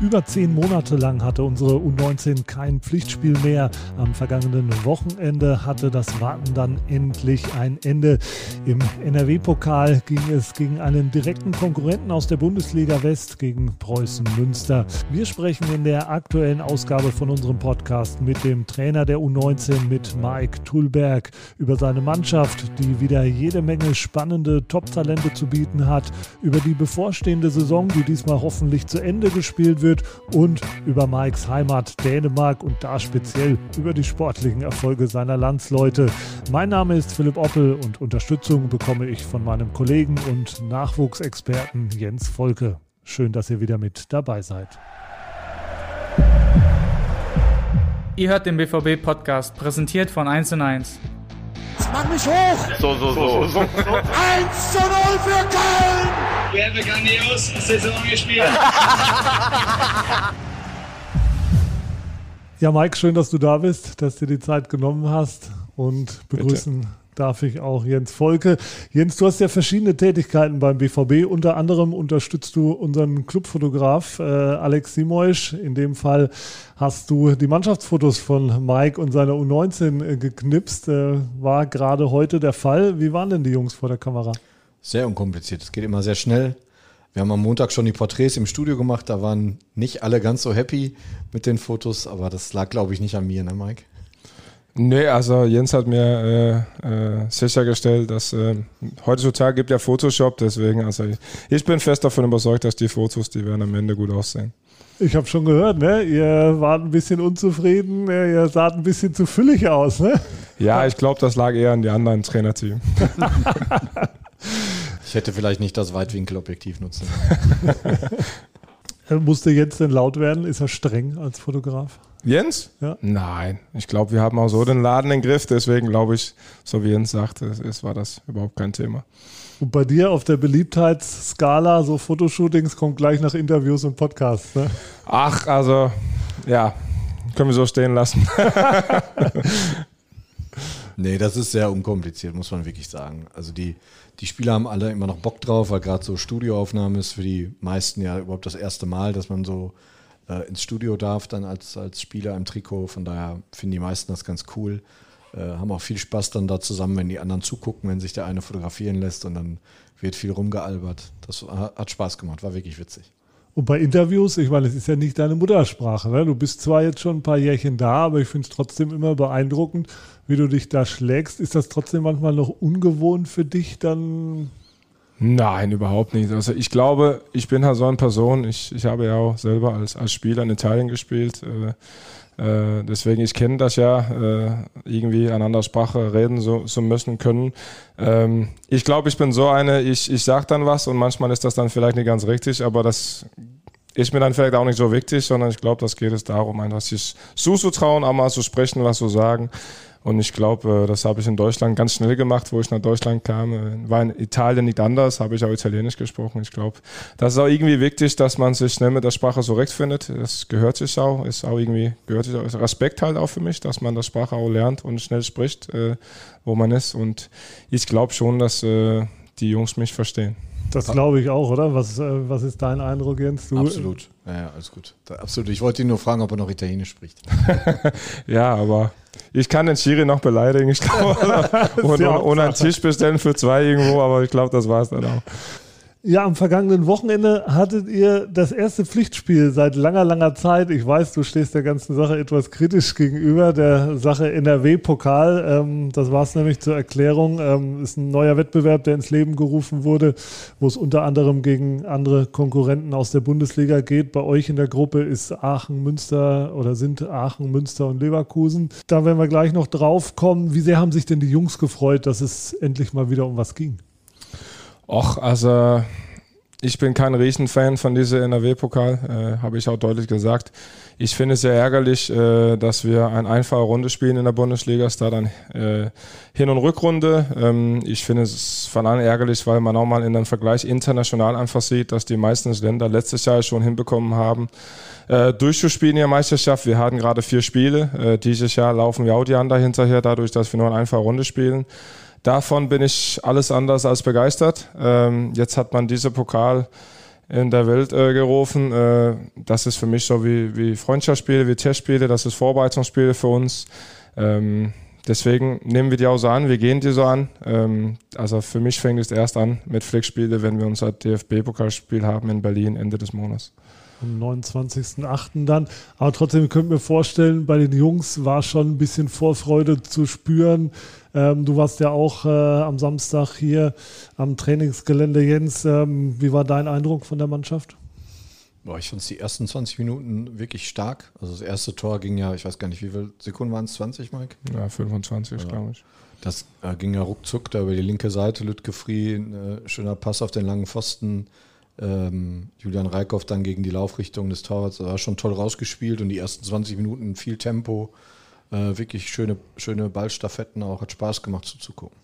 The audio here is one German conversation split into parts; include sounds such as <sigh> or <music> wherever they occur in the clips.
Über zehn Monate lang hatte unsere U19 kein Pflichtspiel mehr. Am vergangenen Wochenende hatte das Warten dann endlich ein Ende. Im NRW-Pokal ging es gegen einen direkten Konkurrenten aus der Bundesliga West, gegen Preußen Münster. Wir sprechen in der aktuellen Ausgabe von unserem Podcast mit dem Trainer der U19, mit Mike Thulberg, über seine Mannschaft, die wieder jede Menge spannende Top-Talente zu bieten hat, über die bevorstehende Saison, die diesmal hoffentlich zu Ende gespielt wird wird und über Mikes Heimat Dänemark und da speziell über die sportlichen Erfolge seiner Landsleute. Mein Name ist Philipp Oppel und Unterstützung bekomme ich von meinem Kollegen und Nachwuchsexperten Jens Volke. Schön, dass ihr wieder mit dabei seid. Ihr hört den BVB-Podcast, präsentiert von 1 1. Mach mich hoch! So, so, so. so, so. 1 zu 0 für Köln! Haben eine grandios Saison gespielt. ja, Mike, schön, dass du da bist, dass du dir die Zeit genommen hast und begrüßen Bitte darf ich auch Jens Volke. Jens, du hast ja verschiedene Tätigkeiten beim BVB. Unter anderem unterstützt du unseren Clubfotograf äh, Alex Simoisch. In dem Fall hast du die Mannschaftsfotos von Mike und seiner U19 äh, geknipst. Äh, war gerade heute der Fall. Wie waren denn die Jungs vor der Kamera? Sehr unkompliziert. Es geht immer sehr schnell. Wir haben am Montag schon die Porträts im Studio gemacht. Da waren nicht alle ganz so happy mit den Fotos, aber das lag, glaube ich, nicht an mir, ne, Mike? Nee, also Jens hat mir äh, äh, sichergestellt, dass äh, heutzutage gibt ja Photoshop, deswegen, also ich, ich, bin fest davon überzeugt, dass die Fotos, die werden am Ende gut aussehen. Ich habe schon gehört, ne? Ihr wart ein bisschen unzufrieden, ne? ihr saht ein bisschen zu füllig aus, ne? Ja, ich glaube, das lag eher an die anderen Trainerteam. <laughs> ich hätte vielleicht nicht das Weitwinkelobjektiv nutzen. <laughs> Musste Jens denn laut werden? Ist er streng als Fotograf? Jens? Ja. Nein, ich glaube, wir haben auch so den Laden im Griff. Deswegen glaube ich, so wie Jens sagte, es war das überhaupt kein Thema. Und bei dir auf der Beliebtheitsskala, so Fotoshootings, kommt gleich nach Interviews und Podcasts, ne? Ach, also, ja, können wir so stehen lassen. <laughs> nee, das ist sehr unkompliziert, muss man wirklich sagen. Also die, die Spieler haben alle immer noch Bock drauf, weil gerade so Studioaufnahme ist für die meisten ja überhaupt das erste Mal, dass man so äh, ins Studio darf, dann als, als Spieler im Trikot. Von daher finden die meisten das ganz cool. Äh, haben auch viel Spaß dann da zusammen, wenn die anderen zugucken, wenn sich der eine fotografieren lässt und dann wird viel rumgealbert. Das hat Spaß gemacht, war wirklich witzig. Und bei Interviews, ich meine, es ist ja nicht deine Muttersprache. Ne? Du bist zwar jetzt schon ein paar Jährchen da, aber ich finde es trotzdem immer beeindruckend, wie du dich da schlägst. Ist das trotzdem manchmal noch ungewohnt für dich, dann Nein, überhaupt nicht. Also ich glaube, ich bin halt so eine Person, ich, ich habe ja auch selber als, als Spieler in Italien gespielt. Äh, äh, deswegen, ich kenne das ja, äh, irgendwie an anderer Sprache reden so, so müssen können. Ähm, ich glaube, ich bin so eine, ich, ich sage dann was und manchmal ist das dann vielleicht nicht ganz richtig, aber das ist mir dann vielleicht auch nicht so wichtig, sondern ich glaube, das geht es darum, einfach sich zuzutrauen, auch mal zu sprechen, was zu sagen. Und ich glaube, äh, das habe ich in Deutschland ganz schnell gemacht, wo ich nach Deutschland kam. Äh, war in Italien nicht anders, habe ich auch Italienisch gesprochen. Ich glaube, das ist auch irgendwie wichtig, dass man sich schnell mit der Sprache zurechtfindet. Das gehört sich auch, ist auch irgendwie, gehört sich auch, Respekt halt auch für mich, dass man das Sprache auch lernt und schnell spricht, äh, wo man ist. Und ich glaube schon, dass die Jungs mich verstehen. Das glaube ich auch, oder? Was, was ist dein Eindruck, Jens? Du absolut. Ja, ja, alles gut. Absolut. Ich wollte ihn nur fragen, ob er noch Italienisch spricht. <laughs> ja, aber ich kann den Schiri noch beleidigen, ich glaube. und, und einen Tisch bestellen für zwei irgendwo, aber ich glaube, das war es dann auch. Ja, am vergangenen Wochenende hattet ihr das erste Pflichtspiel seit langer, langer Zeit. Ich weiß, du stehst der ganzen Sache etwas kritisch gegenüber, der Sache NRW-Pokal. Ähm, das war es nämlich zur Erklärung. Ähm, ist ein neuer Wettbewerb, der ins Leben gerufen wurde, wo es unter anderem gegen andere Konkurrenten aus der Bundesliga geht. Bei euch in der Gruppe ist Aachen, Münster oder sind Aachen, Münster und Leverkusen. Da werden wir gleich noch drauf kommen. Wie sehr haben sich denn die Jungs gefreut, dass es endlich mal wieder um was ging? Och, also ich bin kein Riesenfan von diesem NRW-Pokal, äh, habe ich auch deutlich gesagt. Ich finde es sehr ärgerlich, äh, dass wir eine einfache Runde spielen in der Bundesliga, es da dann äh, Hin- und Rückrunde. Ähm, ich finde es von an ärgerlich, weil man auch mal in einem Vergleich international einfach sieht, dass die meisten Länder letztes Jahr schon hinbekommen haben, äh, durchzuspielen in der Meisterschaft. Wir hatten gerade vier Spiele. Äh, dieses Jahr laufen wir auch die anderen hinterher, dadurch, dass wir nur eine einfache Runde spielen. Davon bin ich alles anders als begeistert. Ähm, jetzt hat man diese Pokal in der Welt äh, gerufen. Äh, das ist für mich so wie, wie Freundschaftsspiele, wie Testspiele, das ist Vorbereitungsspiele für uns. Ähm, deswegen nehmen wir die auch so an, wir gehen die so an. Ähm, also für mich fängt es erst an mit Flickspiele, wenn wir unser DFB-Pokalspiel haben in Berlin Ende des Monats am 29.08. dann. Aber trotzdem, ich könnte mir vorstellen, bei den Jungs war schon ein bisschen Vorfreude zu spüren. Ähm, du warst ja auch äh, am Samstag hier am Trainingsgelände, Jens. Ähm, wie war dein Eindruck von der Mannschaft? Boah, ich fand die ersten 20 Minuten wirklich stark. Also das erste Tor ging ja, ich weiß gar nicht, wie viele Sekunden waren es? 20, Mike? Ja, 25, ja. glaube ich. Das äh, ging ja ruckzuck da über die linke Seite. Lütke Free, äh, schöner Pass auf den langen Pfosten. Ähm, Julian Reikhoff dann gegen die Laufrichtung des Torwarts. Das war schon toll rausgespielt und die ersten 20 Minuten viel Tempo. Äh, wirklich schöne, schöne Ballstaffetten auch. Hat Spaß gemacht zuzugucken.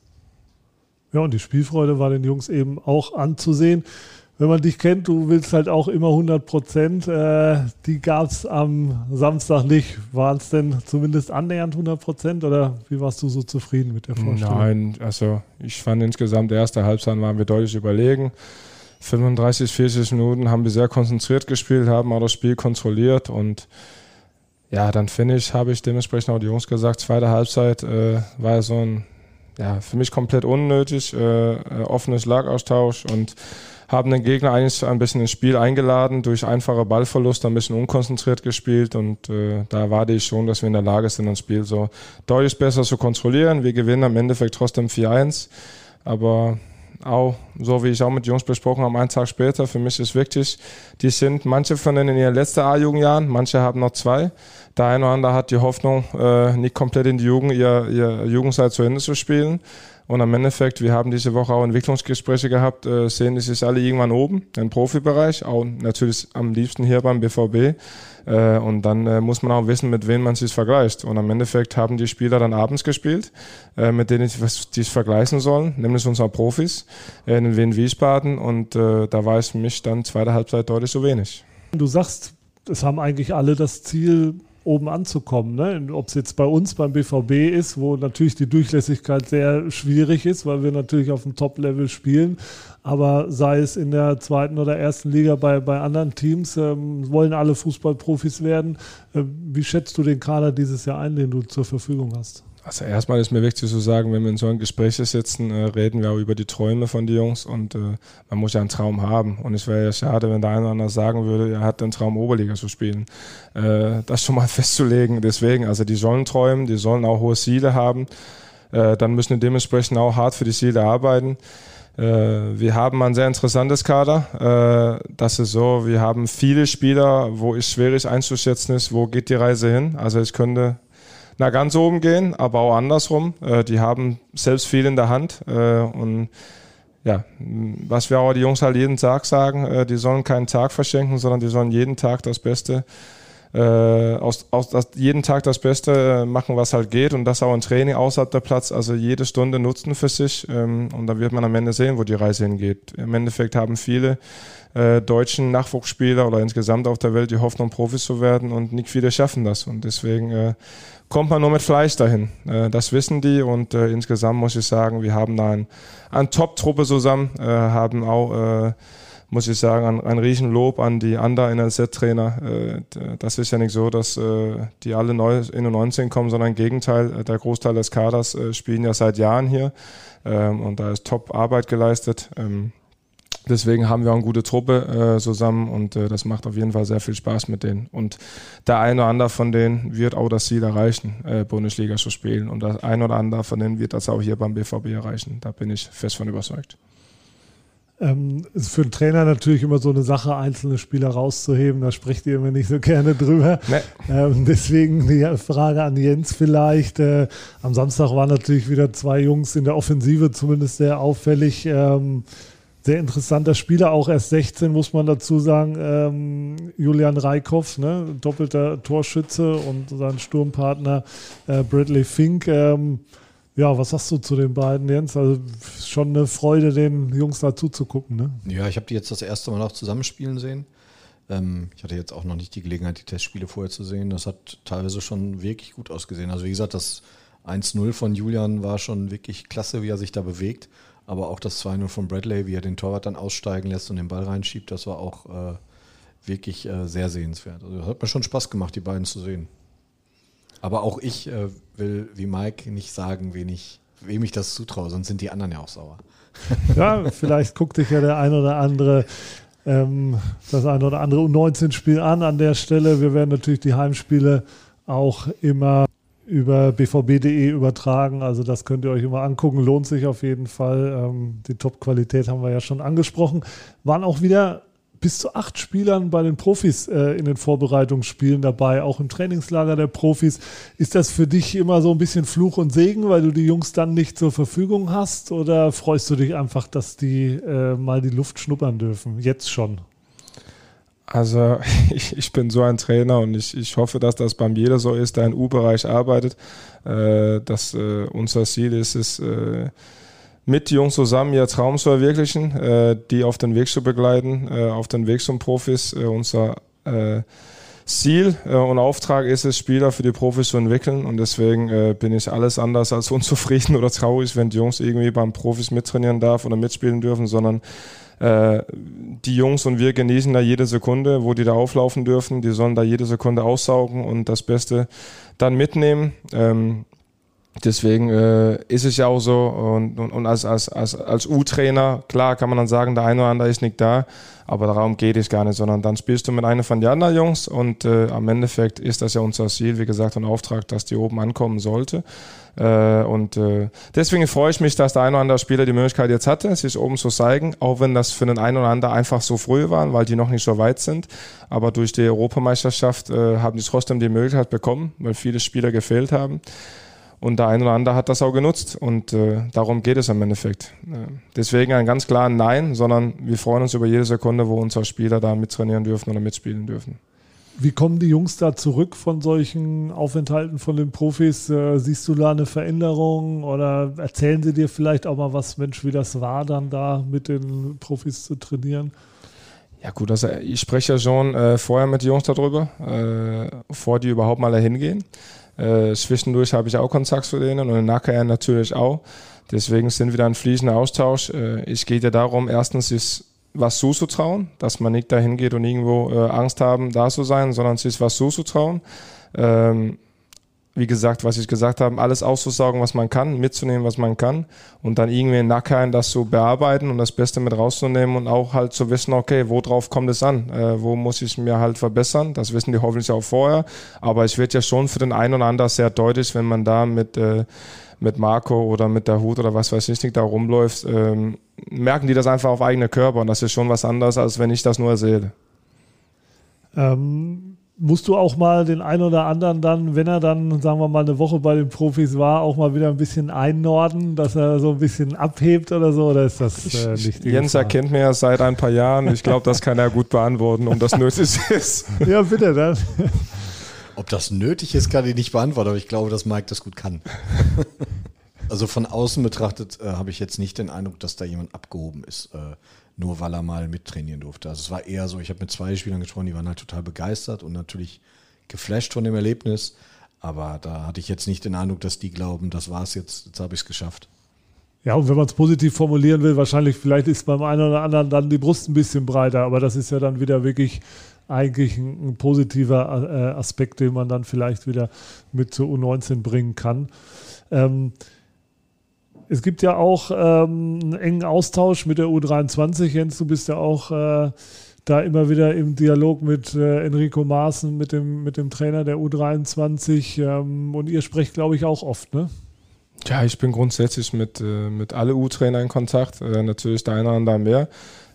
Ja, und die Spielfreude war den Jungs eben auch anzusehen. Wenn man dich kennt, du willst halt auch immer 100 Prozent. Äh, die gab es am Samstag nicht. Waren es denn zumindest annähernd 100 Prozent oder wie warst du so zufrieden mit der Vorstellung? Nein, also ich fand insgesamt, der erste Halbzeit waren wir deutlich überlegen. 35, 40 Minuten haben wir sehr konzentriert gespielt, haben auch das Spiel kontrolliert und ja, dann finde ich, habe ich dementsprechend auch die Jungs gesagt, zweite Halbzeit äh, war so ein, ja, für mich komplett unnötig, äh, äh, offenes Schlagaustausch und haben den Gegner eigentlich ein bisschen ins Spiel eingeladen, durch einfache Ballverluste ein bisschen unkonzentriert gespielt und äh, da erwarte ich schon, dass wir in der Lage sind, das Spiel so deutlich besser zu kontrollieren. Wir gewinnen am Endeffekt trotzdem 4-1, aber auch so wie ich auch mit Jungs besprochen habe, einen Tag später, für mich ist wichtig, die sind manche von denen in ihren letzten A-Jugendjahren, manche haben noch zwei. Der eine oder andere hat die Hoffnung, äh, nicht komplett in die Jugend, ihr, ihr Jugendzeit zu Ende zu spielen. Und am Endeffekt, wir haben diese Woche auch Entwicklungsgespräche gehabt, äh, sehen die sich alle irgendwann oben im Profibereich, auch natürlich am liebsten hier beim BVB. Äh, und dann äh, muss man auch wissen, mit wem man sich vergleicht. Und am Endeffekt haben die Spieler dann abends gespielt, äh, mit denen die sich vergleichen sollen, nämlich unsere Profis äh, in Wien Wiesbaden. Und äh, da war es für mich dann zweite Halbzeit deutlich so wenig. Du sagst, es haben eigentlich alle das Ziel, oben anzukommen. Ne? Ob es jetzt bei uns beim BVB ist, wo natürlich die Durchlässigkeit sehr schwierig ist, weil wir natürlich auf dem Top-Level spielen. Aber sei es in der zweiten oder ersten Liga bei, bei anderen Teams, ähm, wollen alle Fußballprofis werden. Ähm, wie schätzt du den Kader dieses Jahr ein, den du zur Verfügung hast? Also erstmal ist mir wichtig zu sagen, wenn wir in so einem Gespräch sitzen, äh, reden wir auch über die Träume von den Jungs und äh, man muss ja einen Traum haben. Und es wäre ja schade, wenn der eine oder andere sagen würde, er hat den Traum, Oberliga zu spielen. Äh, das schon mal <laughs> festzulegen. Deswegen, also die sollen träumen, die sollen auch hohe Ziele haben. Äh, dann müssen wir dementsprechend auch hart für die Ziele arbeiten. Äh, wir haben ein sehr interessantes Kader. Äh, das ist so, wir haben viele Spieler, wo es schwierig einzuschätzen ist, wo geht die Reise hin. Also ich könnte nach ganz oben gehen, aber auch andersrum. Äh, die haben selbst viel in der Hand äh, und ja, was wir auch die Jungs halt jeden Tag sagen, äh, die sollen keinen Tag verschenken, sondern die sollen jeden Tag das Beste äh, aus, aus das, jeden Tag das Beste machen, was halt geht und das auch ein Training außerhalb der Platz, also jede Stunde nutzen für sich ähm, und dann wird man am Ende sehen, wo die Reise hingeht. Im Endeffekt haben viele äh, deutschen Nachwuchsspieler oder insgesamt auf der Welt die Hoffnung, Profis zu werden und nicht viele schaffen das und deswegen äh, kommt man nur mit Fleisch dahin. Äh, das wissen die und äh, insgesamt muss ich sagen, wir haben da ein, eine Top-Truppe zusammen, äh, haben auch äh, muss ich sagen, ein, ein Riesenlob an die anderen NLZ-Trainer. Äh, das ist ja nicht so, dass äh, die alle neu in den 19 kommen, sondern im Gegenteil, äh, der Großteil des Kaders spielen ja seit Jahren hier ähm, und da ist Top-Arbeit geleistet. Deswegen haben wir auch eine gute Truppe zusammen und das macht auf jeden Fall sehr viel Spaß mit denen. Und der eine oder andere von denen wird auch das Ziel erreichen, Bundesliga zu spielen. Und der eine oder andere von denen wird das auch hier beim BVB erreichen. Da bin ich fest von überzeugt. Ähm, ist für einen Trainer natürlich immer so eine Sache, einzelne Spieler rauszuheben. Da spricht ihr immer nicht so gerne drüber. Nee. Ähm, deswegen die Frage an Jens vielleicht. Äh, am Samstag waren natürlich wieder zwei Jungs in der Offensive zumindest sehr auffällig. Ähm, sehr interessanter Spieler, auch erst 16, muss man dazu sagen. Ähm, Julian Reikhoff, ne? doppelter Torschütze und sein Sturmpartner äh, Bradley Fink. Ähm, ja, was sagst du zu den beiden, Jens? Also schon eine Freude, den Jungs da zuzugucken, ne? Ja, ich habe die jetzt das erste Mal auch zusammenspielen sehen. Ähm, ich hatte jetzt auch noch nicht die Gelegenheit, die Testspiele vorher zu sehen. Das hat teilweise schon wirklich gut ausgesehen. Also wie gesagt, das 1-0 von Julian war schon wirklich klasse, wie er sich da bewegt. Aber auch das 2-0 von Bradley, wie er den Torwart dann aussteigen lässt und den Ball reinschiebt, das war auch äh, wirklich äh, sehr sehenswert. Also hat mir schon Spaß gemacht, die beiden zu sehen. Aber auch ich äh, will, wie Mike, nicht sagen, wen ich, wem ich das zutraue, sonst sind die anderen ja auch sauer. <laughs> Ja, vielleicht guckt sich ja der ein oder andere ähm, das ein oder andere U19-Spiel an an der Stelle. Wir werden natürlich die Heimspiele auch immer über bvb.de übertragen. Also das könnt ihr euch immer angucken. Lohnt sich auf jeden Fall. Ähm, die Top-Qualität haben wir ja schon angesprochen. Waren auch wieder bis zu acht Spielern bei den Profis äh, in den Vorbereitungsspielen dabei, auch im Trainingslager der Profis. Ist das für dich immer so ein bisschen Fluch und Segen, weil du die Jungs dann nicht zur Verfügung hast? Oder freust du dich einfach, dass die äh, mal die Luft schnuppern dürfen? Jetzt schon. Also <laughs> ich, ich bin so ein Trainer und ich, ich hoffe, dass das beim jeder so ist, der im U-Bereich arbeitet, äh, dass äh, unser Ziel ist es, äh, mit Jungs zusammen ihr Traum zu verwirklichen, äh, die auf den Weg zu begleiten, äh, auf den Weg zum Profis. Äh, unser äh, Ziel äh, und Auftrag ist es, Spieler für die Profis zu entwickeln und deswegen äh, bin ich alles anders als <laughs> unzufrieden oder traurig, wenn die Jungs irgendwie beim Profis mittrainieren darf oder mitspielen dürfen, sondern die Jungs und wir genießen da jede Sekunde, wo die da auflaufen dürfen. Die sollen da jede Sekunde aussaugen und das Beste dann mitnehmen. Ähm, Deswegen äh, ist es ja auch so, und, und, und als, als, als, als U-Trainer, klar kann man dann sagen, der eine oder andere ist nicht da, aber darum geht es gar nicht, sondern dann spielst du mit einer von den anderen Jungs und äh, am Endeffekt ist das ja unser Ziel, wie gesagt, und Auftrag, dass die oben ankommen sollte. Äh, und äh, deswegen freue ich mich, dass der eine oder andere Spieler die Möglichkeit jetzt hatte, sich oben zu zeigen, auch wenn das für den einen oder anderen einfach so früh war, weil die noch nicht so weit sind. Aber durch die Europameisterschaft äh, haben die trotzdem die Möglichkeit bekommen, weil viele Spieler gefehlt haben. Und der eine oder andere hat das auch genutzt. Und äh, darum geht es im Endeffekt. Äh, deswegen ein ganz klares Nein, sondern wir freuen uns über jede Sekunde, wo unsere Spieler da mittrainieren dürfen oder mitspielen dürfen. Wie kommen die Jungs da zurück von solchen Aufenthalten von den Profis? Äh, siehst du da eine Veränderung oder erzählen sie dir vielleicht auch mal was, Mensch, wie das war, dann da mit den Profis zu trainieren? Ja gut, also ich spreche ja schon äh, vorher mit den Jungs darüber, äh, bevor die überhaupt mal dahin gehen. Äh, zwischendurch habe ich auch Kontakt zu denen und nachher natürlich auch. Deswegen sind wir da ein fließender Austausch. Äh, es geht ja darum, erstens ist was zuzutrauen, dass man nicht dahin geht und irgendwo äh, Angst haben, da zu sein, sondern sich was zuzutrauen. Ähm, wie gesagt, was ich gesagt habe, alles auszusaugen, was man kann, mitzunehmen, was man kann und dann irgendwie im Nachhinein das zu bearbeiten und das Beste mit rauszunehmen und auch halt zu wissen, okay, worauf kommt es an? Äh, wo muss ich mir halt verbessern? Das wissen die hoffentlich auch vorher, aber es wird ja schon für den einen oder anderen sehr deutlich, wenn man da mit, äh, mit Marco oder mit der Hut oder was weiß ich nicht da rumläuft, ähm, merken die das einfach auf eigene Körper und das ist schon was anderes, als wenn ich das nur erzähle. Ähm musst du auch mal den einen oder anderen dann, wenn er dann, sagen wir mal, eine Woche bei den Profis war, auch mal wieder ein bisschen einnorden, dass er so ein bisschen abhebt oder so? Oder ist das äh, nicht Jens Gefahr? erkennt mir ja seit ein paar Jahren. Ich glaube, das kann er gut beantworten, um das <laughs> nötig ist. ja, bitte dann. Ob das nötig ist, kann ich nicht beantworten, aber ich glaube, dass Mike das gut kann. <laughs> also von außen betrachtet äh, habe ich jetzt nicht den Eindruck, dass da jemand abgehoben ist. Äh, nur weil er mal mittrainieren durfte. Also es war eher so, ich habe mit zwei Spielern gesprochen, die waren halt total begeistert und natürlich geflasht von dem Erlebnis. Aber da hatte ich jetzt nicht den Eindruck, dass die glauben, das war's jetzt, jetzt habe ich es geschafft. Ja, und wenn man es positiv formulieren will, wahrscheinlich, vielleicht ist beim einen oder anderen dann die Brust ein bisschen breiter, aber das ist ja dann wieder wirklich eigentlich ein, ein positiver äh, Aspekt, den man dann vielleicht wieder mit zur U19 bringen kann. Ähm, es gibt ja auch ähm, einen engen Austausch mit der U23. Jens, du bist ja auch äh, da immer wieder im Dialog mit äh, Enrico Maaßen, mit dem, mit dem Trainer der U23. Ähm, und ihr sprecht, glaube ich, auch oft, ne? Ja, ich bin grundsätzlich mit, äh, mit alle U-Trainer in Kontakt. Äh, natürlich der eine oder andere mehr.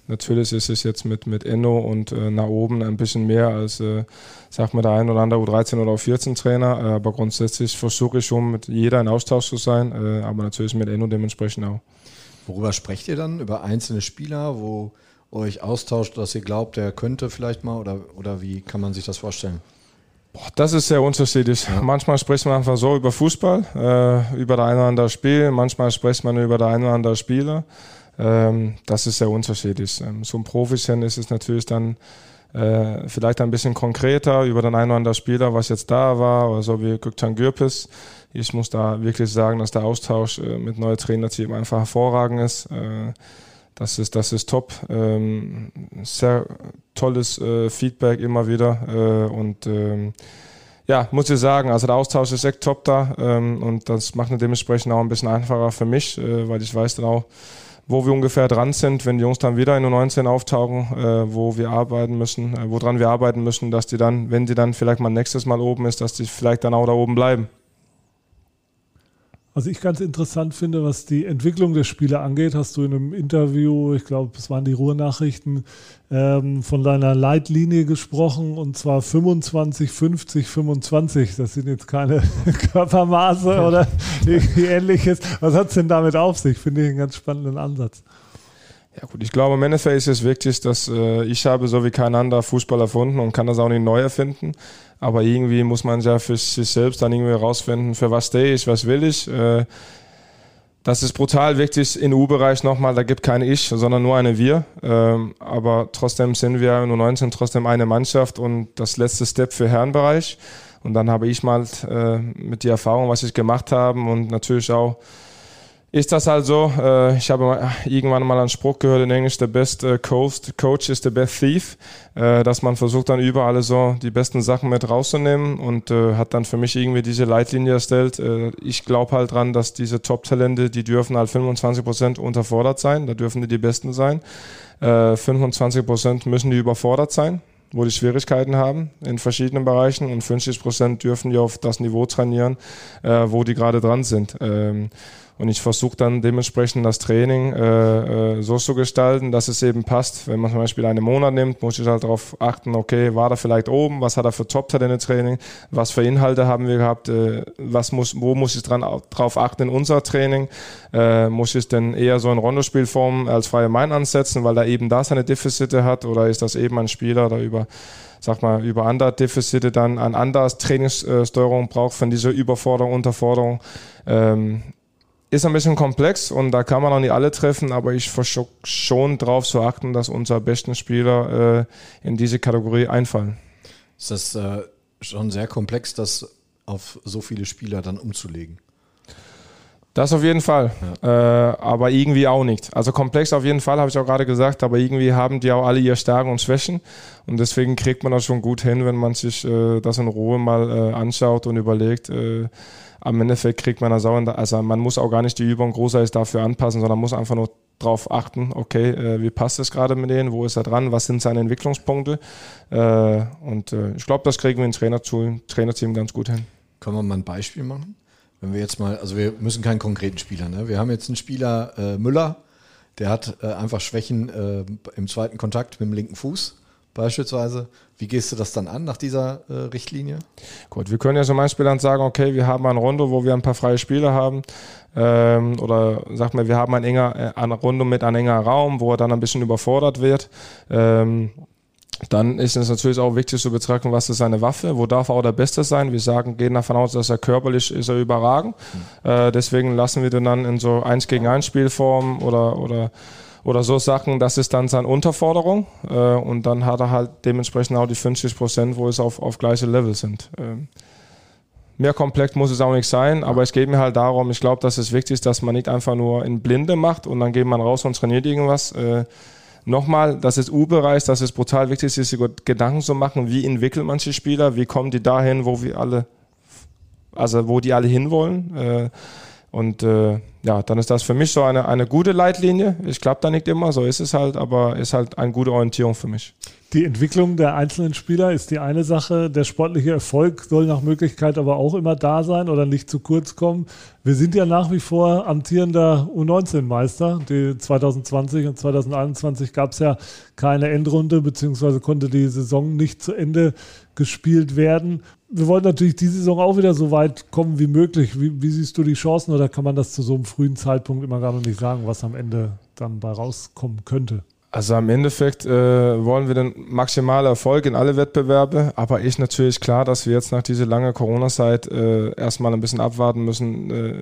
Natürlich ist es jetzt mit, mit Enno und äh, nach oben ein bisschen mehr als, äh, sag mal, der ein oder andere U13 oder U14 Trainer. Äh, aber grundsätzlich versuche ich schon mit jeder in Austausch zu sein, äh, aber natürlich mit Enno dementsprechend auch. Worüber sprecht ihr dann? Über einzelne Spieler, wo euch austauscht, dass ihr glaubt, der könnte vielleicht mal oder, oder wie kann man sich das vorstellen? Boah, das ist sehr unterschiedlich. Ja. Manchmal spricht man einfach so über Fußball, äh, über das ein oder andere Spiel, manchmal spricht man über das ein oder andere Spieler. Ähm, das ist sehr unterschiedlich. Ähm, so ein Profischen ist es natürlich dann äh, vielleicht ein bisschen konkreter über den einen oder anderen Spieler, was jetzt da war, oder so wie Göktan Gürpes. Ich muss da wirklich sagen, dass der Austausch äh, mit neuem Trainerteam einfach hervorragend ist. Äh, das ist, das ist top. Ähm, sehr tolles äh, Feedback immer wieder. Äh, und ähm, ja, muss ich sagen, also der Austausch ist echt top da. Ähm, und das macht es dementsprechend auch ein bisschen einfacher für mich, äh, weil ich weiß dann auch, wo wir ungefähr dran sind, wenn die Jungs dann wieder in der 19 auftauchen, äh, wo wir arbeiten müssen, äh, woran wir arbeiten müssen, dass die dann, wenn die dann vielleicht mal nächstes Mal oben ist, dass die vielleicht dann auch da oben bleiben. Was ich ganz interessant finde, was die Entwicklung der Spiele angeht, hast du in einem Interview, ich glaube, es waren die Ruhrnachrichten, ähm, von deiner Leitlinie gesprochen und zwar 25, 50, 25. Das sind jetzt keine <laughs> Körpermaße oder irgendwie ähnliches. Was hat es denn damit auf sich? Finde ich einen ganz spannenden Ansatz. Ja gut, ich glaube, im Endeffekt ist es wichtig, dass äh, ich habe so wie kein anderer Fußball erfunden und kann das auch nicht neu erfinden. Aber irgendwie muss man ja für sich selbst dann irgendwie herausfinden, für was stehe ich, was will ich. Äh, das ist brutal wichtig im U-Bereich nochmal, da gibt kein Ich, sondern nur eine Wir. Ähm, aber trotzdem sind wir in U19 trotzdem eine Mannschaft und das letzte Step für Herrenbereich. Und dann habe ich mal äh, mit der Erfahrung, was ich gemacht habe und natürlich auch ist das halt so. Äh, ich habe irgendwann mal einen Spruch gehört in Englisch, the best äh, coach, coach is the best thief, äh, dass man versucht dann überall so die besten Sachen mit rauszunehmen und hat dann für mich irgendwie diese Leitlinie erstellt. ich glaube halt dran, dass diese Top-Talente, die dürfen halt 25 Prozent unterfordert sein, da dürfen die die Besten sein. 25 Prozent müssen die überfordert sein wo die Schwierigkeiten haben in verschiedenen Bereichen und 50 Prozent dürfen die auf das Niveau trainieren, wo die gerade dran sind. Und ich versuche dann dementsprechend das Training äh, äh, so zu gestalten, dass es eben passt. Wenn man zum Beispiel einen Monat nimmt, muss ich halt darauf achten, okay, war da vielleicht oben, was hat er für Top-Talente-Training, was für Inhalte haben wir gehabt, äh, was muss, wo muss ich dran, drauf achten in unser Training, äh, muss ich denn eher so in Rondospielform als freie Main ansetzen, weil er eben da seine Defizite hat oder ist das eben ein Spieler, der über sag mal, über andere Defizite dann an anderes Trainingssteuerung braucht von dieser Überforderung, Unterforderung. Ähm, ist ein bisschen komplex und da kann man auch nicht alle treffen, aber ich versuche schon darauf zu achten, dass unsere besten Spieler äh, in diese Kategorie einfallen. Ist das äh, schon sehr komplex, das auf so viele Spieler dann umzulegen? Das auf jeden Fall, ja. äh, aber irgendwie auch nicht. Also komplex auf jeden Fall, habe ich auch gerade gesagt, aber irgendwie haben die auch alle ihre Stärken und Schwächen und deswegen kriegt man das schon gut hin, wenn man sich äh, das in Ruhe mal äh, anschaut und überlegt, äh, am Endeffekt kriegt man das auch, also man muss auch gar nicht die Übung großartig dafür anpassen, sondern muss einfach nur darauf achten, okay, äh, wie passt es gerade mit denen, wo ist er dran, was sind seine Entwicklungspunkte äh, und äh, ich glaube, das kriegen wir im Trainerteam, Trainerteam ganz gut hin. Können wir mal ein Beispiel machen? Wenn wir jetzt mal, also wir müssen keinen konkreten Spieler, ne? wir haben jetzt einen Spieler äh, Müller, der hat äh, einfach Schwächen äh, im zweiten Kontakt mit dem linken Fuß beispielsweise. Wie gehst du das dann an nach dieser äh, Richtlinie? Gut, wir können ja zum Beispiel dann sagen, okay, wir haben ein Rondo, wo wir ein paar freie Spieler haben. Ähm, oder sag mal, wir haben ein enger, äh, ein Rondo mit einem enger Raum, wo er dann ein bisschen überfordert wird. Ähm, dann ist es natürlich auch wichtig zu betrachten, was ist seine Waffe, wo darf er auch der Beste sein. Wir sagen, gehen davon aus, dass er körperlich ist, er überragend. Mhm. Äh, deswegen lassen wir den dann in so 1 gegen 1 Spielform oder, oder oder so Sachen, das ist dann seine Unterforderung äh, und dann hat er halt dementsprechend auch die 50 Prozent, wo es auf, auf gleiche Level sind. Ähm, mehr komplex muss es auch nicht sein, aber es geht mir halt darum, ich glaube, dass es wichtig ist, dass man nicht einfach nur in Blinde macht und dann geht man raus und trainiert irgendwas. Äh, Nochmal, das ist U-Bereich, das ist brutal wichtig, sich Gedanken zu machen, wie entwickeln manche Spieler, wie kommen die dahin, wo wir alle, also wo die alle hinwollen. Äh, und äh, ja, dann ist das für mich so eine, eine gute Leitlinie. Ich glaube da nicht immer, so ist es halt, aber ist halt eine gute Orientierung für mich. Die Entwicklung der einzelnen Spieler ist die eine Sache. Der sportliche Erfolg soll nach Möglichkeit aber auch immer da sein oder nicht zu kurz kommen. Wir sind ja nach wie vor amtierender U19-Meister. Die 2020 und 2021 gab es ja keine Endrunde, beziehungsweise konnte die Saison nicht zu Ende gespielt werden. Wir wollen natürlich diese Saison auch wieder so weit kommen wie möglich. Wie, wie siehst du die Chancen oder kann man das zu so einem frühen Zeitpunkt immer gar noch nicht sagen, was am Ende dann bei rauskommen könnte? Also am Endeffekt äh, wollen wir den maximalen Erfolg in alle Wettbewerbe, aber ist natürlich klar, dass wir jetzt nach dieser langen Corona-Zeit äh, erstmal ein bisschen abwarten müssen, äh,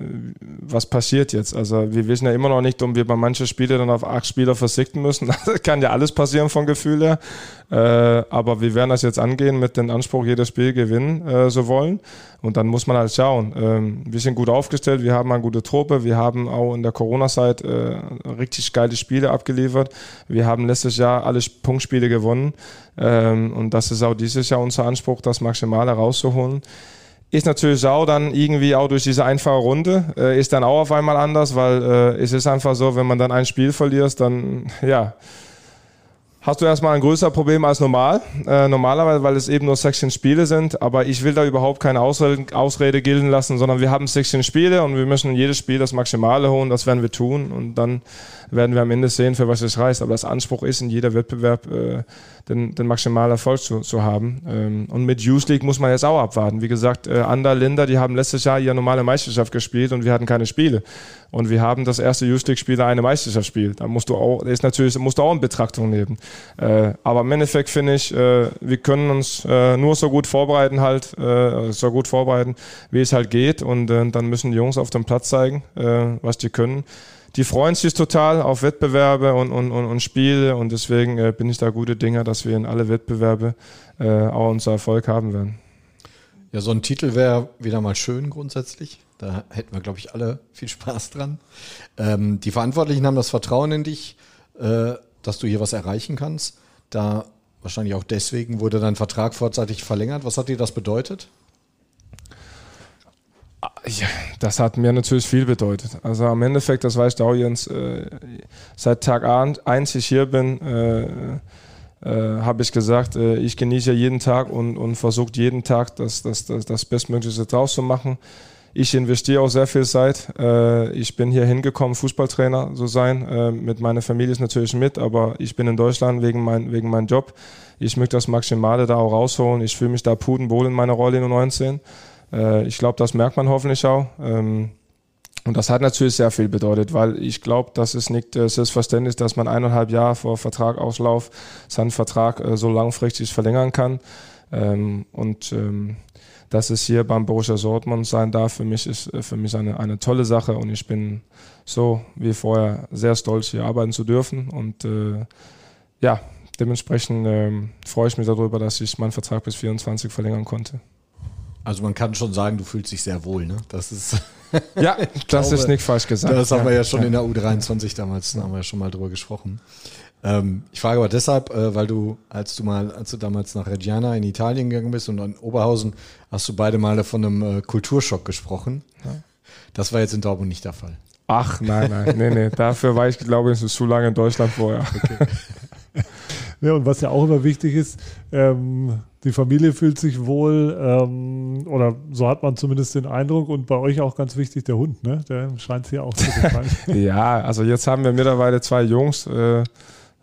was passiert jetzt. Also wir wissen ja immer noch nicht, ob wir bei manchen Spielen dann auf acht Spieler versickten müssen. <laughs> Das kann ja alles passieren vom Gefühl her. Äh, aber wir werden das jetzt angehen mit dem Anspruch, jedes Spiel gewinnen äh, so wollen. Und dann muss man halt schauen. Ähm, wir sind gut aufgestellt, wir haben eine gute Truppe, wir haben auch in der Corona-Zeit äh, richtig geile Spiele abgeliefert. Wir haben letztes Jahr alle Punktspiele gewonnen. Ähm, und das ist auch dieses Jahr unser Anspruch, das Maximale rauszuholen ist natürlich auch dann irgendwie auch durch diese einfache Runde, äh, ist dann auch auf einmal anders, weil äh, es ist einfach so, wenn man dann ein Spiel verliert, dann <laughs> ja, hast du erstmal ein größeres Problem als normal. Äh, normalerweise, weil es eben nur 16 Spiele sind. Aber ich will da überhaupt keine Ausrede, Ausrede gelten lassen, sondern wir haben 16 Spiele und wir müssen jedes Spiel das Maximale holen. Das werden wir tun. Und dann werden wir am Ende sehen, für was es reicht. Aber das Anspruch ist, in jeder Wettbewerb äh, den, den maximalen Erfolg zu, zu haben. Ähm, und mit Youth League muss man jetzt auch abwarten. Wie gesagt, äh, andere Länder, die haben letztes Jahr ihre normale Meisterschaft gespielt und wir hatten keine Spiele. Und wir haben das erste Youth League Spiel eine Meisterschaft spielt. Da musst du auch, ist natürlich, musst du auch in Betrachtung nehmen. Äh, aber im Endeffekt finde ich, äh, wir können uns äh, nur so gut vorbereiten halt, äh, so gut vorbereiten, wie es halt geht. Und äh, dann müssen die Jungs auf dem Platz zeigen, äh, was die können die freuen sich total auf Wettbewerbe und, und, und, und Spiele und deswegen äh, bin ich da gute Dinger, dass wir in alle Wettbewerbe äh, auch unser Erfolg haben werden. Ja, so ein Titel wäre wieder mal schön grundsätzlich. Da hätten wir, glaube ich, alle viel Spaß dran. Ähm, die Verantwortlichen haben das Vertrauen in dich, äh, dass du hier was erreichen kannst. Da wahrscheinlich auch deswegen wurde dein Vertrag vorzeitig verlängert. Was hat dir das bedeutet? Ja, das hat mir natürlich viel bedeutet. Also am Endeffekt, das weißt du auch, Jens, äh, seit Tag 1, ich hier bin, äh, äh, habe ich gesagt, äh, ich genieße jeden Tag und, und versuche jeden Tag das, das, das, das Bestmögliche draus zu machen. Ich investiere auch sehr viel Zeit. Äh, ich bin hier hingekommen, Fußballtrainer zu sein. Äh, mit meiner Familie ist natürlich mit, aber ich bin in Deutschland wegen, mein, wegen meinem Job. Ich möchte das Maximale da auch rausholen. Ich fühle mich da pudenwohl in meiner Rolle in U19. Äh, ich glaube, das merkt man hoffentlich auch. Ähm, und das hat natürlich sehr viel bedeutet, weil ich glaube, das ist nicht äh, selbstverständlich, dass man eineinhalb Jahre vor Vertragauslauf seinen Vertrag äh, so langfristig verlängern kann. Ähm, und ähm, dass es hier beim Borussia Dortmund sein darf, für mich ist äh, für mich eine, eine tolle Sache und ich bin so wie vorher sehr stolz, hier arbeiten zu dürfen. Und äh, ja, dementsprechend äh, freue ich mich darüber, dass ich meinen Vertrag bis 24 verlängern konnte. Also man kann schon sagen, du fühlst dich sehr wohl, ne? Das ist. <laughs> ja, das glaube, ist nicht falsch gesagt. Das haben wir ja schon ja. in der U23 damals, da haben wir ja schon mal drüber gesprochen. Ähm, ich frage aber deshalb, äh, weil du, als du mal, als du damals nach Reggiana in Italien gegangen bist und in Oberhausen, hast du beide Male von einem äh, Kulturschock gesprochen. Ja. Das war jetzt in Dortmund nicht der Fall. Ach, nein, nein, nee, nee. Dafür war ich, glaube ich, zu lange in Deutschland vorher. Okay. <laughs> ja, und was ja auch immer wichtig ist, ähm, die Familie fühlt sich wohl, ähm, oder so hat man zumindest den Eindruck. Und bei euch auch ganz wichtig der Hund, ne? Der scheint es hier auch zu gefallen. <laughs> ja, also jetzt haben wir mittlerweile zwei Jungs. Äh,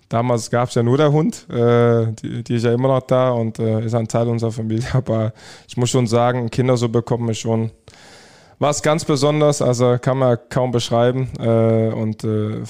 damals gab es ja nur der Hund. Äh, die, die, ist ja immer noch da und äh, ist ein Teil unserer Familie. <laughs> Aber ich muss schon sagen, Kinder so bekommen wir schon was ganz besonders, also kann man kaum beschreiben äh, und äh,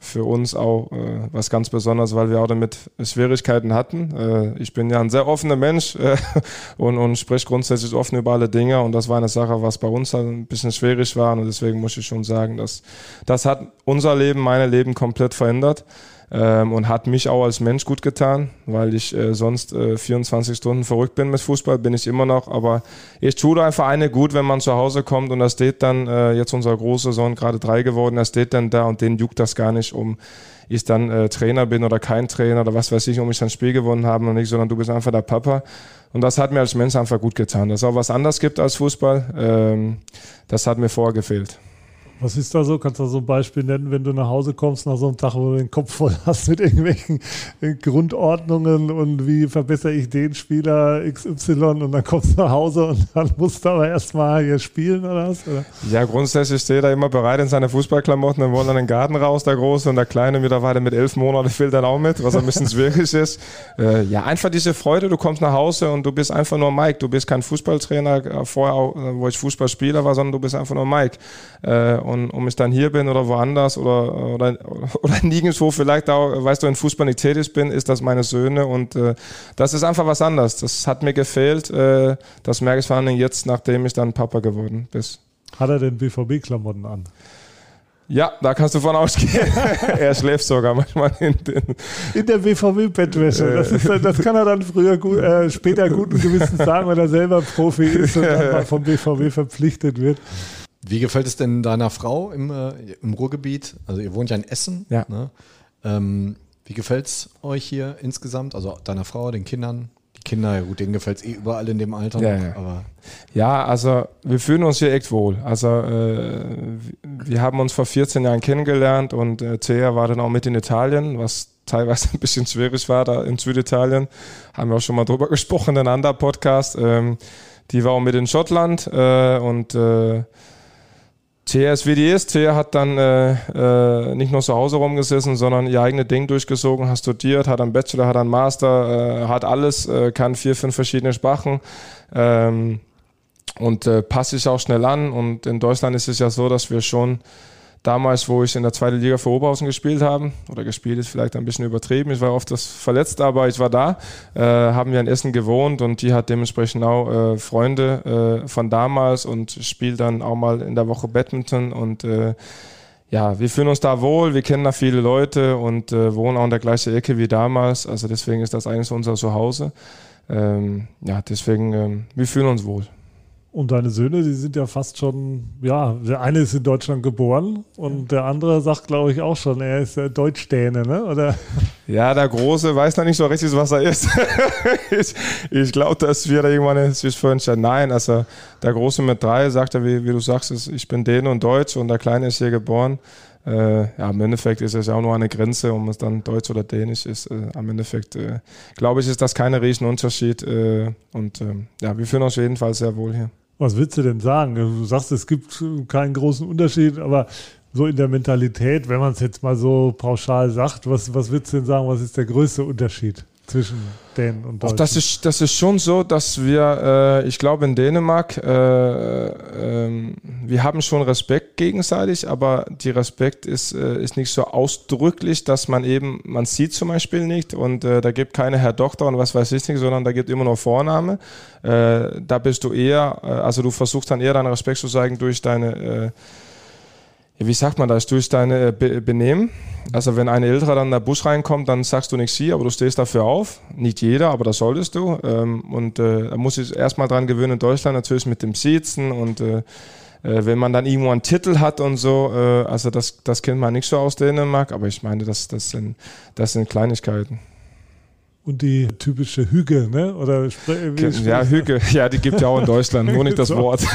für uns auch äh, was ganz besonders, weil wir auch damit Schwierigkeiten hatten. Äh, ich bin ja ein sehr offener Mensch äh, <laughs> und, und spreche grundsätzlich offen über alle Dinge und das war eine Sache, was bei uns halt ein bisschen schwierig war und deswegen muss ich schon sagen, dass das hat unser Leben, mein Leben komplett verändert ähm, und hat mich auch als Mensch gut getan, weil ich äh, sonst äh, 24 Stunden verrückt bin mit Fußball, bin ich immer noch, aber ich tue einfach eine gut, wenn man zu Hause kommt und da steht dann, äh, jetzt unser großer Sohn gerade drei geworden, er steht dann da und den juckt das gar nicht, um ich dann äh, Trainer bin oder kein Trainer oder was weiß ich, um ich ein Spiel gewonnen haben und nicht, sondern du bist einfach der Papa. Und das hat mir als Mensch einfach gut getan. Dass es auch was anderes gibt als Fußball, ähm, das hat mir vorher gefehlt. Was ist da so? Kannst du so ein Beispiel nennen, wenn du nach Hause kommst nach so einem Tag, wo du den Kopf voll hast mit irgendwelchen äh, Grundordnungen und wie verbessere ich den Spieler XY und dann kommst du nach Hause und <laughs> dann musst du aber erstmal hier spielen oder was? Oder? Ja, grundsätzlich steht er immer bereit in seine Fußballklamotten, dann wollen dann den Garten raus, der Große und der Kleine mittlerweile mit elf Monaten fehlt dann auch mit, was ein bisschen <laughs> schwierig ist. Äh, ja, einfach diese Freude, du kommst nach Hause und du bist einfach nur Mike. Du bist kein Fußballtrainer, äh, vorher, auch, wo ich Fußballspieler war, sondern du bist einfach nur Mike. Äh, und, und ich dann hier bin oder woanders oder, oder, oder <laughs> nirgendwo vielleicht auch, weißt du, in Fußball nicht tätig bin, ist das meine Söhne und äh, das ist einfach was anderes. Das hat mir gefehlt. Äh, das merke ich vor allem jetzt, nachdem ich dann Papa geworden bin. Hat er denn BVB-Klamotten an? Ja, da kannst du von ausgehen. <laughs> er schläft sogar manchmal in, den in der BVB-Bettwäsche. Das, das, kann er dann früher gut, äh, später guten Gewissens sagen, wenn er selber Profi ist und <laughs> dann mal vom BVB verpflichtet wird. Wie gefällt es denn deiner Frau im, äh, im Ruhrgebiet? Also ihr wohnt ja in Essen. Ja. Ne? Ähm, wie gefällt es euch hier insgesamt? Also deiner Frau, den Kindern? Die Kinder, ja gut, denen gefällt es eh überall in dem Alter. Ja, noch, ja. Aber Ja, also wir fühlen uns hier echt wohl. Also äh, wir haben uns vor 14 Jahren kennengelernt und äh, Thea war dann auch mit in Italien, was teilweise <laughs> ein bisschen schwierig war da in Süditalien. Haben wir auch schon mal drüber <laughs> gesprochen in einem anderen Podcast. Ähm, die war auch mit in Schottland äh, und äh, Thea hat dann äh, äh, nicht nur zu Hause rumgesessen, sondern ihr eigenes Ding durchgesogen, hat studiert, hat einen Bachelor, hat einen Master, äh, hat alles, äh, kann vier, fünf verschiedene Sprachen ähm, und äh, passt sich auch schnell an. Und in Deutschland ist es ja so, dass wir schon damals, wo ich in der zweiten Liga für Oberhausen gespielt habe, oder gespielt ist vielleicht ein bisschen übertrieben, ich war oft das verletzt, aber ich war da, äh, haben wir in Essen gewohnt und die hat dementsprechend auch äh, Freunde äh, von damals und spielt dann auch mal in der Woche Badminton und äh, ja, wir fühlen uns da wohl, wir kennen da viele Leute und äh, wohnen auch in der gleichen Ecke wie damals, also deswegen ist das so unser Zuhause. Ähm, ja, deswegen, ähm, wir fühlen uns wohl. Und deine Söhne, die sind ja fast schon, ja, der eine ist in Deutschland geboren und der andere sagt, glaube ich, auch schon, er ist äh, Deutsch-Däne, ne? Oder? <laughs> Ja, der Große weiß noch nicht so richtig, was er ist. <laughs> ich ich glaube, dass wir da irgendwann sich für entscheiden. Nein, also der Große mit drei sagt er, wie, wie du sagst, ist, ich bin Däne und Deutsch und der Kleine ist hier geboren. Äh, ja, im Endeffekt ist es ja auch nur eine Grenze, ob es dann Deutsch oder Dänisch ist. Äh, am Endeffekt, äh, glaube ich, ist das kein Riesenunterschied. Äh, und ähm, ja, wir fühlen uns auf jeden Fall sehr wohl hier. Was willst du denn sagen? Du sagst, es gibt keinen großen Unterschied, aber so in der Mentalität, wenn man es jetzt mal so pauschal sagt, was, was willst du denn sagen, was ist der größte Unterschied zwischen Dänen und Auch Deutschen? das ist, das ist schon so, dass wir, äh, ich glaube in Dänemark, äh, ähm, wir haben schon Respekt gegenseitig, aber die Respekt ist, äh, ist nicht so ausdrücklich, dass man eben, man sieht zum Beispiel nicht und äh, da gibt keine Herr Doktor und was weiß ich nicht, sondern da gibt immer nur Vorname. Äh, da bist du eher, äh, also du versuchst dann eher deinen Respekt zu zeigen durch deine äh, wie sagt man das, durch deine äh, Be Benehmen. Also wenn ein Älterer dann in der Bus reinkommt, dann sagst du nicht sie, aber du stehst dafür auf. Nicht jeder, aber das solltest du. Ähm, und äh, da muss ich erstmal dran gewöhnen in Deutschland natürlich mit dem Siezen und äh, wenn man dann irgendwo einen Titel hat und so, also das, das kennt man nicht so aus Dänemark, aber ich meine, das, das, sind, das sind Kleinigkeiten. und die typische Hüge, ne? Oder Ja, Hüge, ja, die gibt ja auch in Deutschland, nur nicht das. Wort. <laughs> <laughs>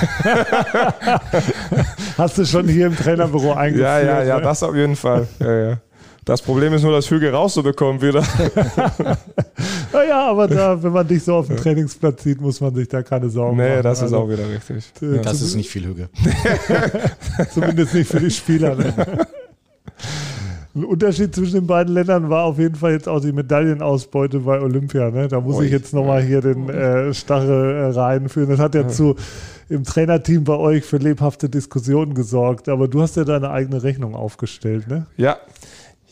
<laughs> Hast du schon hier im Trainerbüro eingeführt? Ja, ja, ja, ne? das auf jeden Fall. Ja, ja. Das Problem ist nur, das Hüge rauszubekommen wieder. <laughs> Ja, ja, aber da, wenn man dich so auf dem Trainingsplatz sieht, muss man sich da keine Sorgen machen. Nee, das ist Also, auch wieder richtig. äh, Ja. das ist nicht viel Hüge. <laughs> Zumindest nicht für die Spieler. Ne? Ein Unterschied zwischen den beiden Ländern war auf jeden Fall jetzt auch die Medaillenausbeute bei Olympia. Ne? Da muss Ui. ich jetzt nochmal hier den äh, Stachel äh, reinführen. Das hat ja zu im Trainerteam bei euch für lebhafte Diskussionen gesorgt. Aber du hast ja deine eigene Rechnung aufgestellt. Ne? Ja.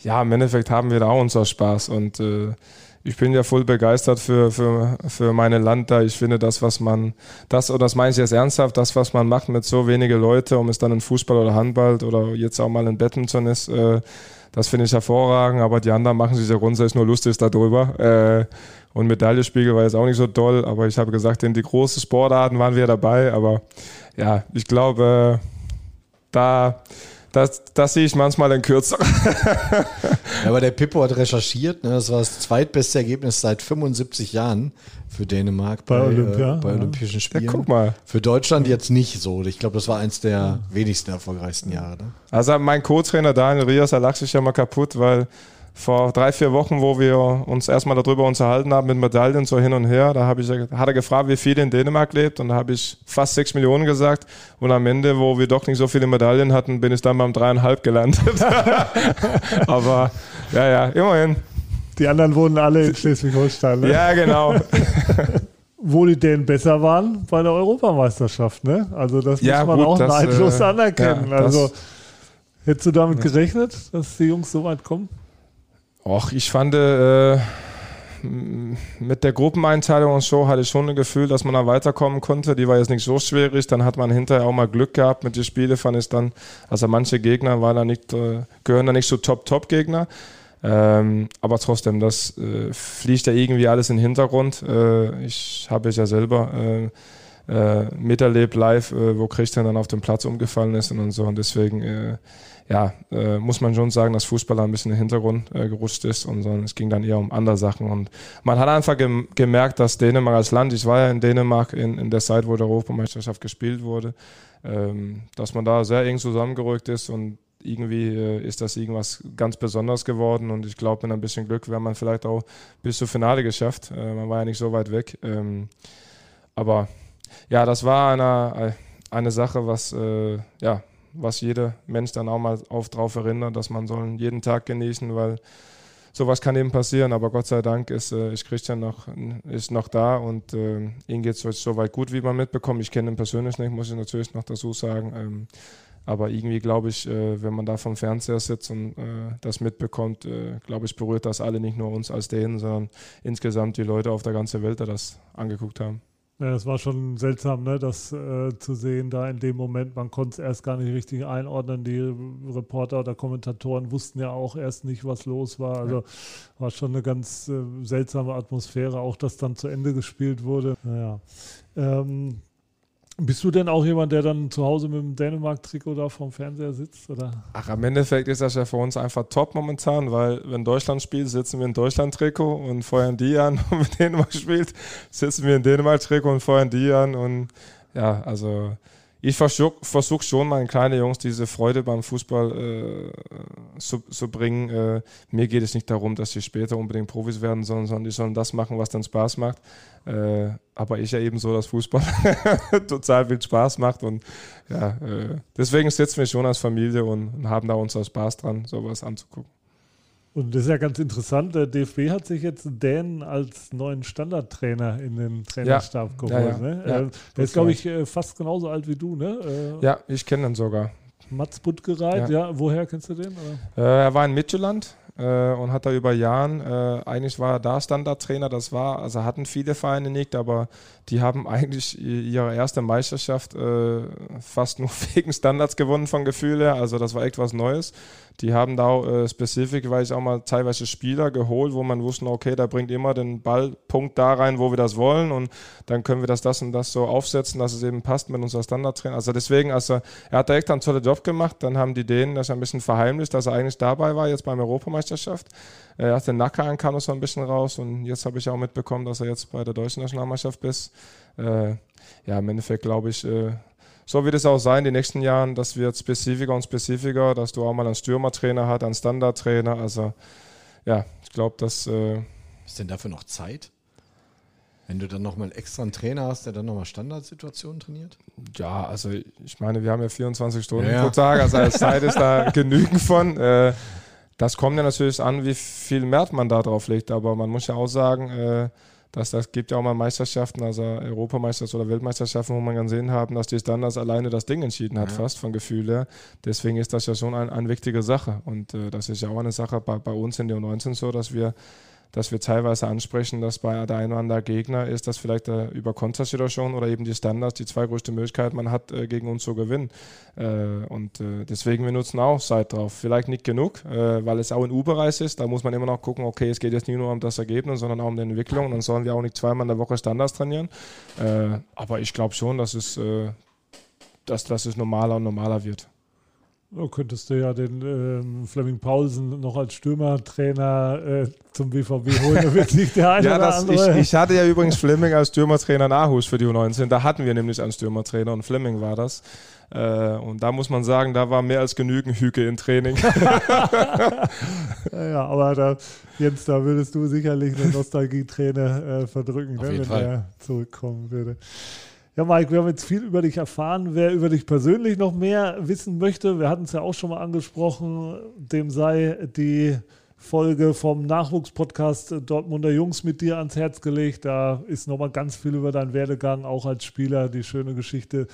ja, im Endeffekt haben wir da auch unser Spaß und äh, ich bin ja voll begeistert für, für, für meine Land da. Ich finde das, was man, das, oder das meine ich jetzt ernsthaft, das, was man macht mit so wenige Leute, um es dann in Fußball oder Handball oder jetzt auch mal in Badminton ist, äh, das finde ich hervorragend, aber die anderen machen sich ja grundsätzlich nur lustig darüber. Äh, und Medaillespiegel war jetzt auch nicht so toll, aber ich habe gesagt, in die großen Sportarten waren wir dabei, aber ja, ich glaube, äh, da, das, das sehe ich manchmal in kürzer. Ja, aber der Pippo hat recherchiert, ne? das war das zweitbeste Ergebnis seit 75 Jahren für Dänemark Bei Olympia, äh, bei ja. Olympischen Ja, Spielen. guck mal. Für Deutschland jetzt nicht so. Ich glaube, das war eins der wenigsten erfolgreichsten Jahre. Ne? Also mein Co-Trainer Daniel Rias, er lacht sich ja mal kaputt, weil vor drei, vier Wochen, wo wir uns erstmal darüber unterhalten haben mit Medaillen so hin und her, da habe ich, hat er gefragt, wie viel in Dänemark lebt und da habe ich fast sechs Millionen gesagt und am Ende, wo wir doch nicht so viele Medaillen hatten, bin ich dann beim dreieinhalb gelandet. <laughs> Aber ja, ja, immerhin. Die anderen wohnen alle in Schleswig-Holstein. Ne? Ja, genau. <laughs> Wo die Dänen besser waren bei der Europameisterschaft. Ne? Also das Ja, muss man gut, auch neidlos äh, anerkennen. ja, also Hättest du damit gerechnet, dass die Jungs so weit kommen? Och, ich fand, äh, mit der Gruppeneinteilung und so hatte ich schon ein Gefühl, dass man da weiterkommen konnte. Die war jetzt nicht so schwierig. Dann hat man hinterher auch mal Glück gehabt mit den Spielen, fand ich dann. Also manche Gegner waren da nicht, äh, gehören da nicht so Top-Top-Gegner. Ähm, aber trotzdem, das äh, fliegt ja irgendwie alles in den Hintergrund. Äh, ich habe es ja selber äh, äh, miterlebt live, äh, wo Christian dann auf dem Platz umgefallen ist und so. Und deswegen ja, äh, muss man schon sagen, dass Fußballer ein bisschen in den Hintergrund äh, gerutscht ist und sondern es ging dann eher um andere Sachen. Und man hat einfach gem gemerkt, dass Dänemark als Land, ich war ja in Dänemark in, in der Zeit, wo der Europameisterschaft gespielt wurde, ähm, dass man da sehr eng zusammengerückt ist und irgendwie äh, ist das irgendwas ganz Besonderes geworden und ich glaube, mit ein bisschen Glück wäre man vielleicht auch bis zum Finale geschafft. Äh, man war ja nicht so weit weg. Ähm, aber ja, das war eine, eine Sache, was äh, ja, was jeder Mensch dann auch mal auf drauf erinnert, dass man soll jeden Tag genießen, weil sowas kann eben passieren. Aber Gott sei Dank ist, äh, ist Christian noch, ist noch da und äh, ihm geht es so weit gut, wie man mitbekommt. Ich kenne ihn persönlich nicht, muss ich natürlich noch dazu sagen. Ähm, aber irgendwie glaube ich, äh, wenn man da vom Fernseher sitzt und äh, das mitbekommt, äh, glaube ich, berührt das alle nicht nur uns als Dänen, sondern insgesamt die Leute auf der ganzen Welt, die das angeguckt haben. Ja, das war schon seltsam, ne, das äh, zu sehen, da in dem Moment. Man konnte es erst gar nicht richtig einordnen. Die Reporter oder Kommentatoren wussten ja auch erst nicht, was los war. Also war schon eine ganz äh, seltsame Atmosphäre, auch dass dann zu Ende gespielt wurde. Naja. Ähm, bist du denn auch jemand, der dann zu Hause mit dem Dänemark-Trikot da vorm Fernseher sitzt? Oder? Ach, im Endeffekt ist das ja für uns einfach top momentan, weil wenn Deutschland spielt, sitzen wir in Deutschland-Trikot und feuern die an. <laughs> Und wenn Dänemark spielt, sitzen wir in Dänemark-Trikot und feuern die an. Und ja, also ich versuche versuch schon meinen kleinen Jungs diese Freude beim Fußball äh, zu, zu, bringen. Äh, mir geht es nicht darum, dass sie später unbedingt Profis werden sollen, sondern die sollen das machen, was dann Spaß macht. Äh, aber ich ja eben so, dass Fußball <laughs> total viel Spaß macht und ja, äh, deswegen sitzen wir schon als Familie und, und haben da unseren Spaß dran, sowas anzugucken. Und das ist ja ganz interessant. Der DFB hat sich jetzt Dan als neuen Standardtrainer in den Trainerstab ja. geholt. Ja. Ne? Ja, der ist, glaube ich, äh, fast genauso alt wie du, ne? Äh, ja, ich kenne ihn sogar. Mats Buttgereit, ja. Woher kennst du den? Äh, er war in Midtjylland äh, und hat da über Jahren, äh, eigentlich war er da Standardtrainer, das war, also hatten viele Vereine nicht, aber die haben eigentlich ihre erste Meisterschaft äh, fast nur <laughs> wegen Standards gewonnen von Gefühle, also das war echt was Neues. Die haben da auch äh, ich auch mal teilweise Spieler geholt, wo man wusste, okay, da bringt immer den Ballpunkt da rein, wo wir das wollen und dann können wir das, das und das so aufsetzen, dass es eben passt mit unserer Standardtrainer. Also deswegen, also er hat da echt einen tollen Job gemacht. Dann haben die Dänen das ein bisschen verheimlicht, dass er eigentlich dabei war, jetzt beim Europameisterschaft. Er hat den Nacken kam so ein bisschen raus und jetzt habe ich auch mitbekommen, dass er jetzt bei der deutschen Nationalmannschaft ist. Äh, ja, im Endeffekt glaube ich, äh, so wird es auch sein, die nächsten Jahren, das wird spezifischer und spezifischer, dass du auch mal einen Stürmertrainer hast, einen Standardtrainer. Also ja, ich glaube, dass. Äh ist denn dafür noch Zeit? Wenn du dann nochmal extra einen Trainer hast, der dann nochmal Standardsituationen trainiert? Ja, also ich meine, wir haben ja 24 Stunden ja, pro Tag, also als Zeit ist da <laughs> genügend von. Äh, das kommt ja natürlich an, wie viel Wert man da drauf legt, aber man muss ja auch sagen, äh, dass das gibt ja auch mal Meisterschaften, also Europameisterschaften oder Weltmeisterschaften, wo man gesehen haben, dass die Standards alleine das Ding entschieden hat, ja. fast von Gefühl her. Deswegen ist das ja schon eine ein wichtige Sache. Und äh, das ist ja auch eine Sache bei, bei uns in der U19 so, dass wir dass wir teilweise ansprechen, dass bei der einen oder anderen Gegner ist, dass vielleicht äh, über Kontersituation oder eben die Standards die zwei größte Möglichkeit man hat, äh, gegen uns zu gewinnen. Äh, und äh, deswegen wir nutzen auch Zeit drauf. Vielleicht nicht genug, äh, weil es auch ein U-Bereich ist. Da muss man immer noch gucken, okay, es geht jetzt nicht nur um das Ergebnis, sondern auch um die Entwicklung. Dann sollen wir auch nicht zweimal in der Woche Standards trainieren. Äh, aber ich glaube schon, dass es, dass, dass es normaler und normaler wird. Da könntest du ja den ähm, Fleming Paulsen noch als Stürmertrainer äh, zum BVB holen. Da wird sich der <laughs> eine ja, oder andere. Ich, ich, hatte ja übrigens Fleming als Stürmertrainer Nachhus für die U19. Da hatten wir nämlich einen Stürmertrainer und Fleming war das. Äh, und da muss man sagen, da war mehr als genügend Hüge im Training. <laughs> <laughs> ja, aber da, Jens, da würdest du sicherlich eine Nostalgieträne äh, verdrücken, ne, wenn Fall. er zurückkommen würde. Ja, Mike, wir haben jetzt viel über dich erfahren. Wer über dich persönlich noch mehr wissen möchte, wir hatten es ja auch schon mal angesprochen, dem sei die Folge vom Nachwuchspodcast Dortmunder Jungs mit dir ans Herz gelegt. Da ist nochmal ganz viel über deinen Werdegang, auch als Spieler, die schöne Geschichte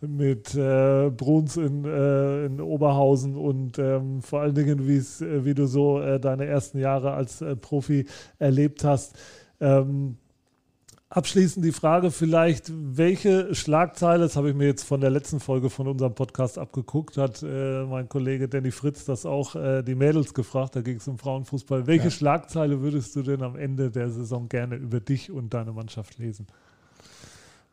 mit äh, Bruns in, äh, in Oberhausen und ähm, vor allen Dingen, äh, wie du so äh, deine ersten Jahre als äh, Profi erlebt hast. Ähm, Abschließend die Frage vielleicht, welche Schlagzeile, das habe ich mir jetzt von der letzten Folge von unserem Podcast abgeguckt, hat äh, mein Kollege Danny Fritz das auch äh, die Mädels gefragt, da ging es um Frauenfußball. Welche ja. Schlagzeile würdest du denn am Ende der Saison gerne über dich und deine Mannschaft lesen?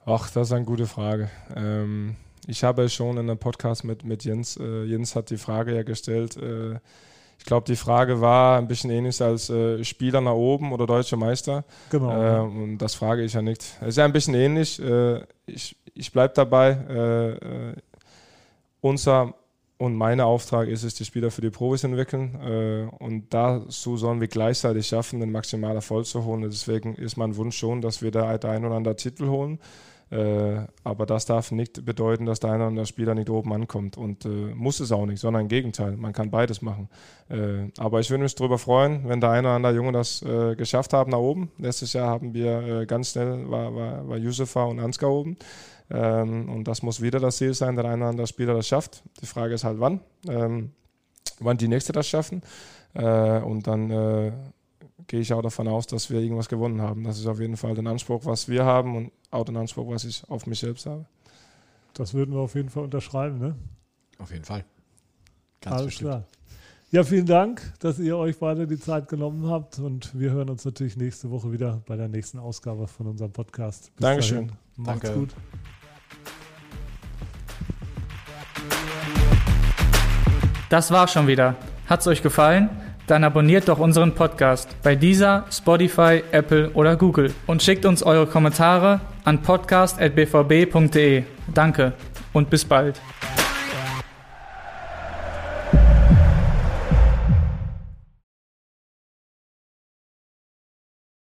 Ach, das ist eine gute Frage. Ähm, ich habe schon in einem Podcast mit, mit Jens, äh, Jens hat die Frage ja gestellt, äh, ich glaube, die Frage war ein bisschen ähnlich als äh, Spieler nach oben oder deutscher Meister. Genau. Äh, und das frage ich ja nicht. Es ist ja ein bisschen ähnlich. Äh, ich ich bleibe dabei. Äh, äh, unser und mein Auftrag ist es, die Spieler für die Profis entwickeln. Äh, und dazu sollen wir gleichzeitig schaffen, den maximalen Erfolg zu holen. Deswegen ist mein Wunsch schon, dass wir da ein oder andere Titel holen. Äh, aber das darf nicht bedeuten, dass der eine oder andere Spieler nicht oben ankommt und äh, muss es auch nicht, sondern im Gegenteil, man kann beides machen. Äh, aber ich würde mich darüber freuen, wenn der eine oder andere Junge das äh, geschafft haben nach oben. Letztes Jahr haben wir äh, ganz schnell, war, war, war Yusufa und Ansgar oben. Ähm, und das muss wieder das Ziel sein, der eine oder andere Spieler das schafft. Die Frage ist halt, wann. Ähm, wann die Nächste das schaffen. Äh, und dann gehe ich auch davon aus, dass wir irgendwas gewonnen haben. Das ist auf jeden Fall der Anspruch, was wir haben und auch den Anspruch, was ich auf mich selbst habe. Das würden wir auf jeden Fall unterschreiben, ne? Auf jeden Fall. Ganz Alles bestimmt. klar. Ja, vielen Dank, dass ihr euch beide die Zeit genommen habt und wir hören uns natürlich nächste Woche wieder bei der nächsten Ausgabe von unserem Podcast. Bis Dankeschön. Dahin. Macht's Danke. gut. Das war schon wieder. Hat's euch gefallen? Dann abonniert doch unseren Podcast bei dieser, Spotify, Apple oder Google und schickt uns eure Kommentare an podcast.bvb.de. Danke und bis bald.